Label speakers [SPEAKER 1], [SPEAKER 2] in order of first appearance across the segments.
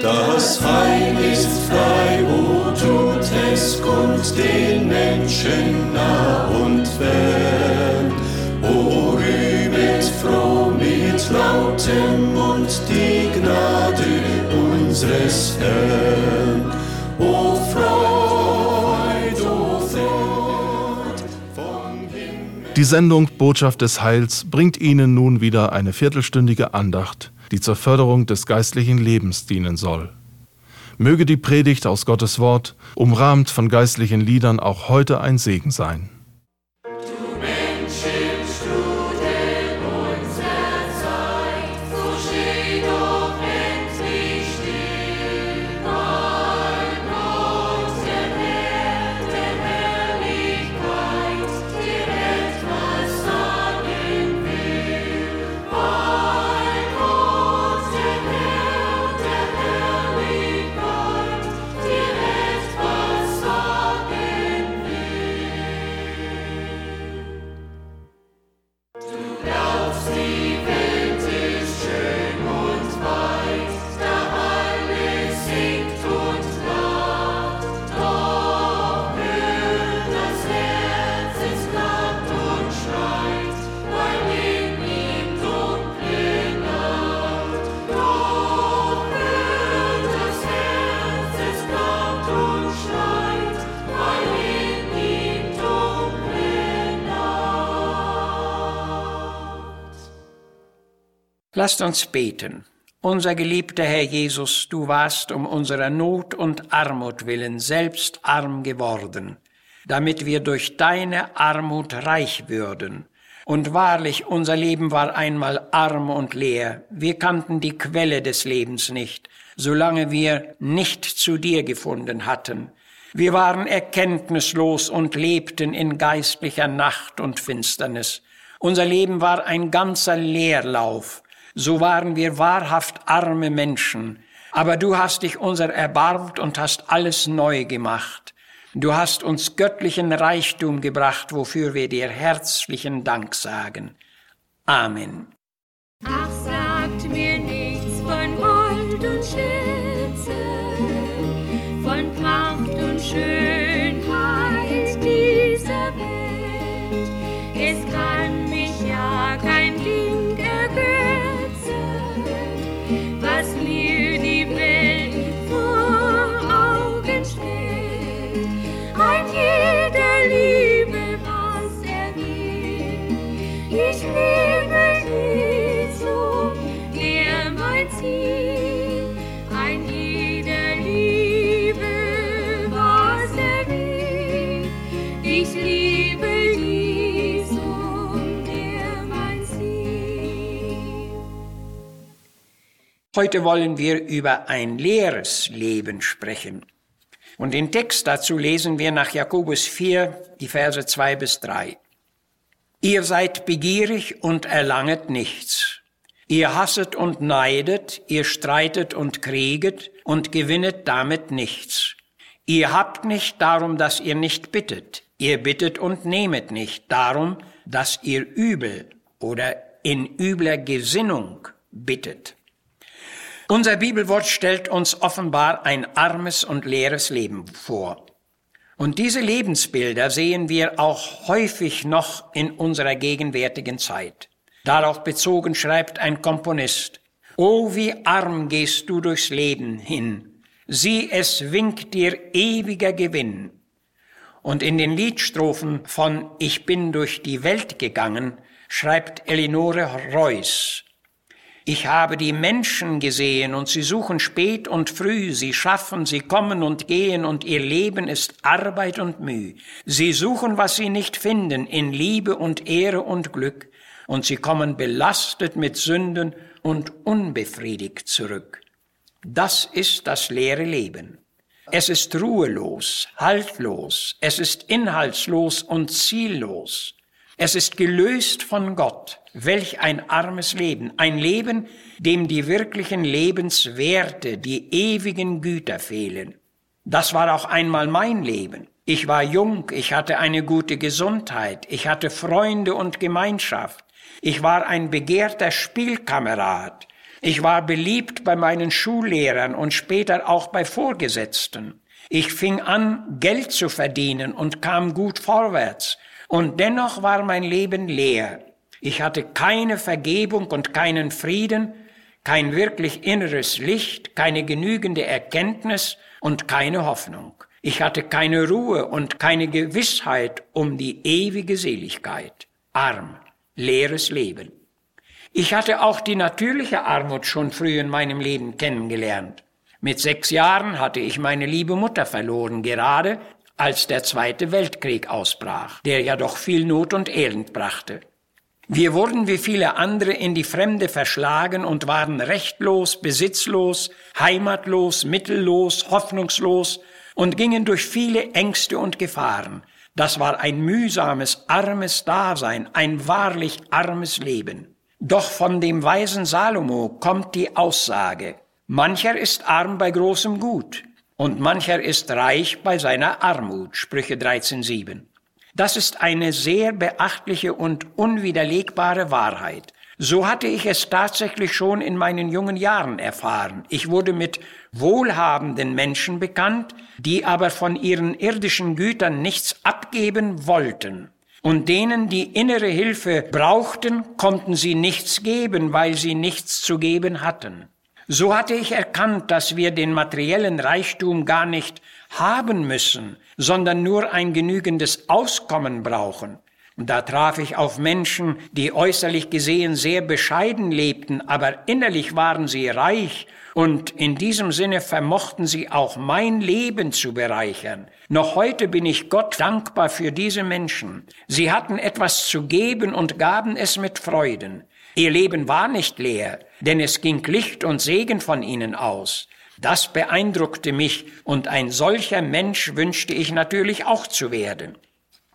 [SPEAKER 1] Das Heil ist frei, wo tut es kund den Menschen nah und fern. O rühmet froh mit lautem Mund die Gnade unseres Herrn. O Freud, o Freud vom Himmel.
[SPEAKER 2] Die Sendung Botschaft des Heils bringt Ihnen nun wieder eine viertelstündige Andacht die zur Förderung des geistlichen Lebens dienen soll. Möge die Predigt aus Gottes Wort, umrahmt von geistlichen Liedern, auch heute ein Segen sein.
[SPEAKER 3] Lasst uns beten. Unser geliebter Herr Jesus, du warst um unserer Not und Armut willen selbst arm geworden, damit wir durch deine Armut reich würden. Und wahrlich, unser Leben war einmal arm und leer. Wir kannten die Quelle des Lebens nicht, solange wir nicht zu dir gefunden hatten. Wir waren erkenntnislos und lebten in geistlicher Nacht und Finsternis. Unser Leben war ein ganzer Leerlauf so waren wir wahrhaft arme Menschen. Aber du hast dich unser erbarmt und hast alles neu gemacht. Du hast uns göttlichen Reichtum gebracht, wofür wir dir herzlichen Dank sagen. Amen.
[SPEAKER 4] Ach, sagt mir nichts von Gold und Schätze, von Pracht und Schönheit
[SPEAKER 3] Heute wollen wir über ein leeres Leben sprechen. Und den Text dazu lesen wir nach Jakobus 4, die Verse 2 bis 3. Ihr seid begierig und erlanget nichts. Ihr hasset und neidet, ihr streitet und krieget und gewinnet damit nichts. Ihr habt nicht darum, dass ihr nicht bittet. Ihr bittet und nehmet nicht darum, dass ihr übel oder in übler Gesinnung bittet. Unser Bibelwort stellt uns offenbar ein armes und leeres Leben vor. Und diese Lebensbilder sehen wir auch häufig noch in unserer gegenwärtigen Zeit. Darauf bezogen schreibt ein Komponist, O wie arm gehst du durchs Leben hin, sieh es winkt dir ewiger Gewinn. Und in den Liedstrophen von Ich bin durch die Welt gegangen schreibt Elinore Reuss, ich habe die Menschen gesehen und sie suchen spät und früh, sie schaffen, sie kommen und gehen und ihr Leben ist Arbeit und Mühe. Sie suchen, was sie nicht finden, in Liebe und Ehre und Glück, und sie kommen belastet mit Sünden und unbefriedigt zurück. Das ist das leere Leben. Es ist ruhelos, haltlos, es ist inhaltslos und ziellos. Es ist gelöst von Gott. Welch ein armes Leben. Ein Leben, dem die wirklichen Lebenswerte, die ewigen Güter fehlen. Das war auch einmal mein Leben. Ich war jung, ich hatte eine gute Gesundheit, ich hatte Freunde und Gemeinschaft. Ich war ein begehrter Spielkamerad. Ich war beliebt bei meinen Schullehrern und später auch bei Vorgesetzten. Ich fing an, Geld zu verdienen und kam gut vorwärts. Und dennoch war mein Leben leer. Ich hatte keine Vergebung und keinen Frieden, kein wirklich inneres Licht, keine genügende Erkenntnis und keine Hoffnung. Ich hatte keine Ruhe und keine Gewissheit um die ewige Seligkeit. Arm, leeres Leben. Ich hatte auch die natürliche Armut schon früh in meinem Leben kennengelernt. Mit sechs Jahren hatte ich meine liebe Mutter verloren, gerade als der Zweite Weltkrieg ausbrach, der ja doch viel Not und Elend brachte. Wir wurden wie viele andere in die Fremde verschlagen und waren rechtlos, besitzlos, heimatlos, mittellos, hoffnungslos und gingen durch viele Ängste und Gefahren. Das war ein mühsames, armes Dasein, ein wahrlich armes Leben. Doch von dem weisen Salomo kommt die Aussage, mancher ist arm bei großem Gut und mancher ist reich bei seiner Armut, Sprüche 13.7. Das ist eine sehr beachtliche und unwiderlegbare Wahrheit. So hatte ich es tatsächlich schon in meinen jungen Jahren erfahren. Ich wurde mit wohlhabenden Menschen bekannt, die aber von ihren irdischen Gütern nichts abgeben wollten. Und denen, die innere Hilfe brauchten, konnten sie nichts geben, weil sie nichts zu geben hatten. So hatte ich erkannt, dass wir den materiellen Reichtum gar nicht haben müssen, sondern nur ein genügendes Auskommen brauchen. Da traf ich auf Menschen, die äußerlich gesehen sehr bescheiden lebten, aber innerlich waren sie reich und in diesem Sinne vermochten sie auch mein Leben zu bereichern. Noch heute bin ich Gott dankbar für diese Menschen. Sie hatten etwas zu geben und gaben es mit Freuden. Ihr Leben war nicht leer, denn es ging Licht und Segen von ihnen aus. Das beeindruckte mich und ein solcher Mensch wünschte ich natürlich auch zu werden.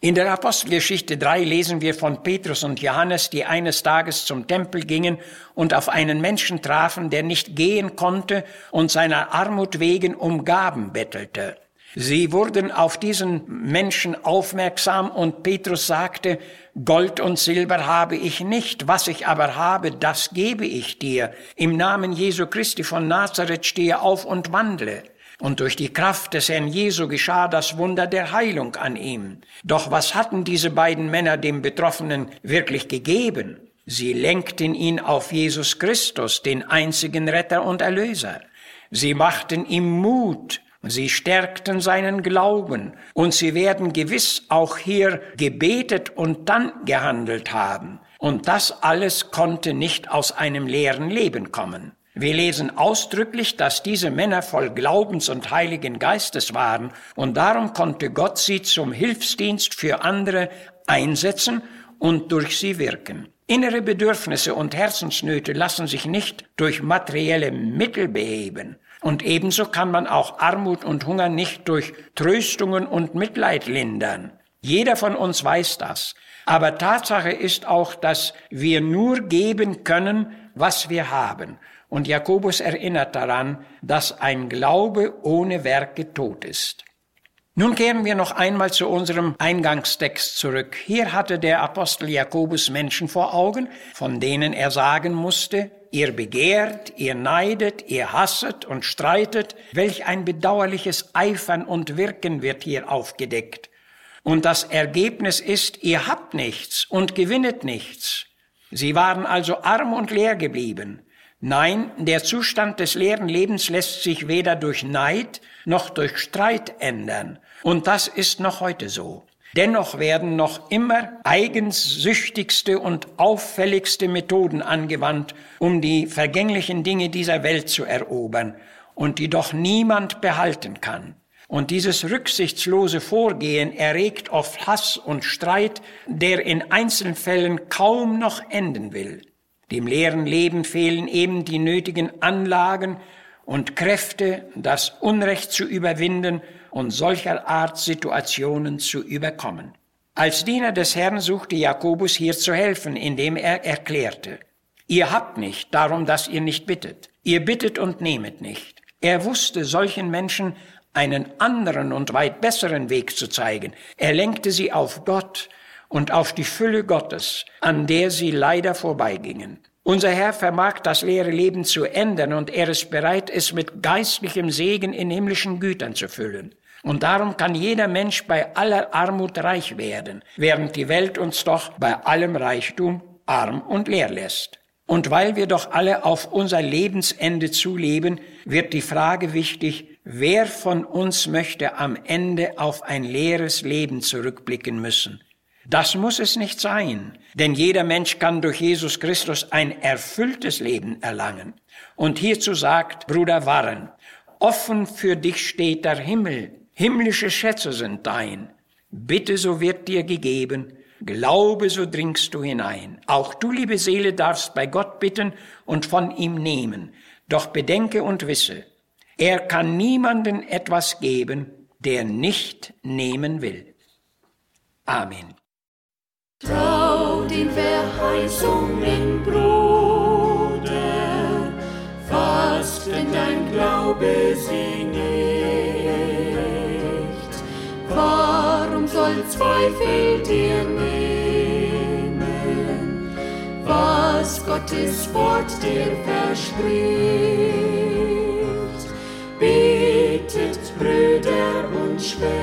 [SPEAKER 3] In der Apostelgeschichte 3 lesen wir von Petrus und Johannes, die eines Tages zum Tempel gingen und auf einen Menschen trafen, der nicht gehen konnte und seiner Armut wegen um Gaben bettelte. Sie wurden auf diesen Menschen aufmerksam und Petrus sagte, Gold und Silber habe ich nicht, was ich aber habe, das gebe ich dir. Im Namen Jesu Christi von Nazareth stehe auf und wandle. Und durch die Kraft des Herrn Jesu geschah das Wunder der Heilung an ihm. Doch was hatten diese beiden Männer dem Betroffenen wirklich gegeben? Sie lenkten ihn auf Jesus Christus, den einzigen Retter und Erlöser. Sie machten ihm Mut, sie stärkten seinen Glauben und sie werden gewiss auch hier gebetet und dann gehandelt haben. Und das alles konnte nicht aus einem leeren Leben kommen. Wir lesen ausdrücklich, dass diese Männer voll Glaubens und Heiligen Geistes waren und darum konnte Gott sie zum Hilfsdienst für andere einsetzen und durch sie wirken. Innere Bedürfnisse und Herzensnöte lassen sich nicht durch materielle Mittel beheben. Und ebenso kann man auch Armut und Hunger nicht durch Tröstungen und Mitleid lindern. Jeder von uns weiß das. Aber Tatsache ist auch, dass wir nur geben können, was wir haben. Und Jakobus erinnert daran, dass ein Glaube ohne Werke tot ist. Nun kehren wir noch einmal zu unserem Eingangstext zurück. Hier hatte der Apostel Jakobus Menschen vor Augen, von denen er sagen musste, ihr begehrt, ihr neidet, ihr hasset und streitet, welch ein bedauerliches Eifern und Wirken wird hier aufgedeckt. Und das Ergebnis ist, ihr habt nichts und gewinnet nichts. Sie waren also arm und leer geblieben. Nein, der Zustand des leeren Lebens lässt sich weder durch Neid noch durch Streit ändern. Und das ist noch heute so. Dennoch werden noch immer eigenssüchtigste und auffälligste Methoden angewandt, um die vergänglichen Dinge dieser Welt zu erobern und die doch niemand behalten kann. Und dieses rücksichtslose Vorgehen erregt oft Hass und Streit, der in Einzelfällen kaum noch enden will. Dem leeren Leben fehlen eben die nötigen Anlagen und Kräfte, das Unrecht zu überwinden und solcher Art Situationen zu überkommen. Als Diener des Herrn suchte Jakobus hier zu helfen, indem er erklärte, ihr habt nicht, darum dass ihr nicht bittet. Ihr bittet und nehmet nicht. Er wusste solchen Menschen einen anderen und weit besseren Weg zu zeigen. Er lenkte sie auf Gott und auf die Fülle Gottes, an der sie leider vorbeigingen. Unser Herr vermag das leere Leben zu ändern und er ist bereit, es mit geistlichem Segen in himmlischen Gütern zu füllen. Und darum kann jeder Mensch bei aller Armut reich werden, während die Welt uns doch bei allem Reichtum arm und leer lässt. Und weil wir doch alle auf unser Lebensende zuleben, wird die Frage wichtig, wer von uns möchte am Ende auf ein leeres Leben zurückblicken müssen? Das muss es nicht sein, denn jeder Mensch kann durch Jesus Christus ein erfülltes Leben erlangen. Und hierzu sagt Bruder Warren, offen für dich steht der Himmel, himmlische Schätze sind dein. Bitte, so wird dir gegeben, Glaube, so dringst du hinein. Auch du, liebe Seele, darfst bei Gott bitten und von ihm nehmen. Doch bedenke und wisse, er kann niemanden etwas geben, der nicht nehmen will. Amen.
[SPEAKER 4] Trau den Verheißungen, Bruder, fast denn dein Glaube sie nicht. Soll Zweifel dir nehmen, was Gottes Wort dir verspricht? Betet, Brüder und Schwestern,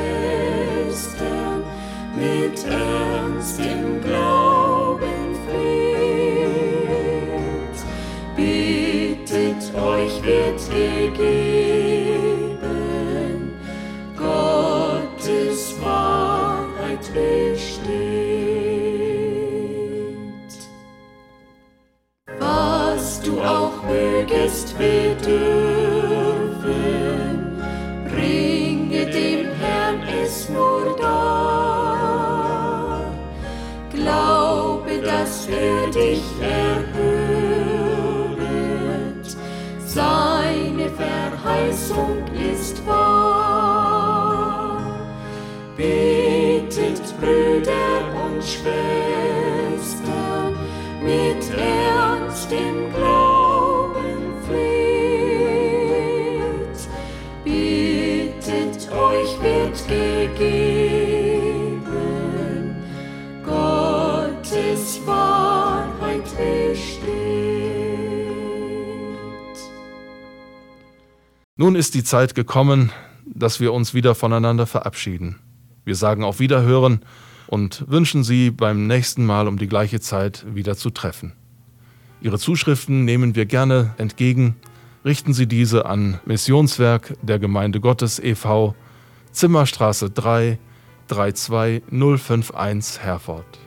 [SPEAKER 4] mit Ernst im Glauben fleht. Bittet euch wird gegeben, Glaube, dass er dich erhöret, seine Verheißung ist wahr. Betet, Brüder und Schwestern,
[SPEAKER 2] Nun ist die Zeit gekommen, dass wir uns wieder voneinander verabschieden. Wir sagen auf Wiederhören und wünschen Sie beim nächsten Mal um die gleiche Zeit wieder zu treffen. Ihre Zuschriften nehmen wir gerne entgegen. Richten Sie diese an Missionswerk der Gemeinde Gottes e.V., Zimmerstraße 3, 32051 Herford.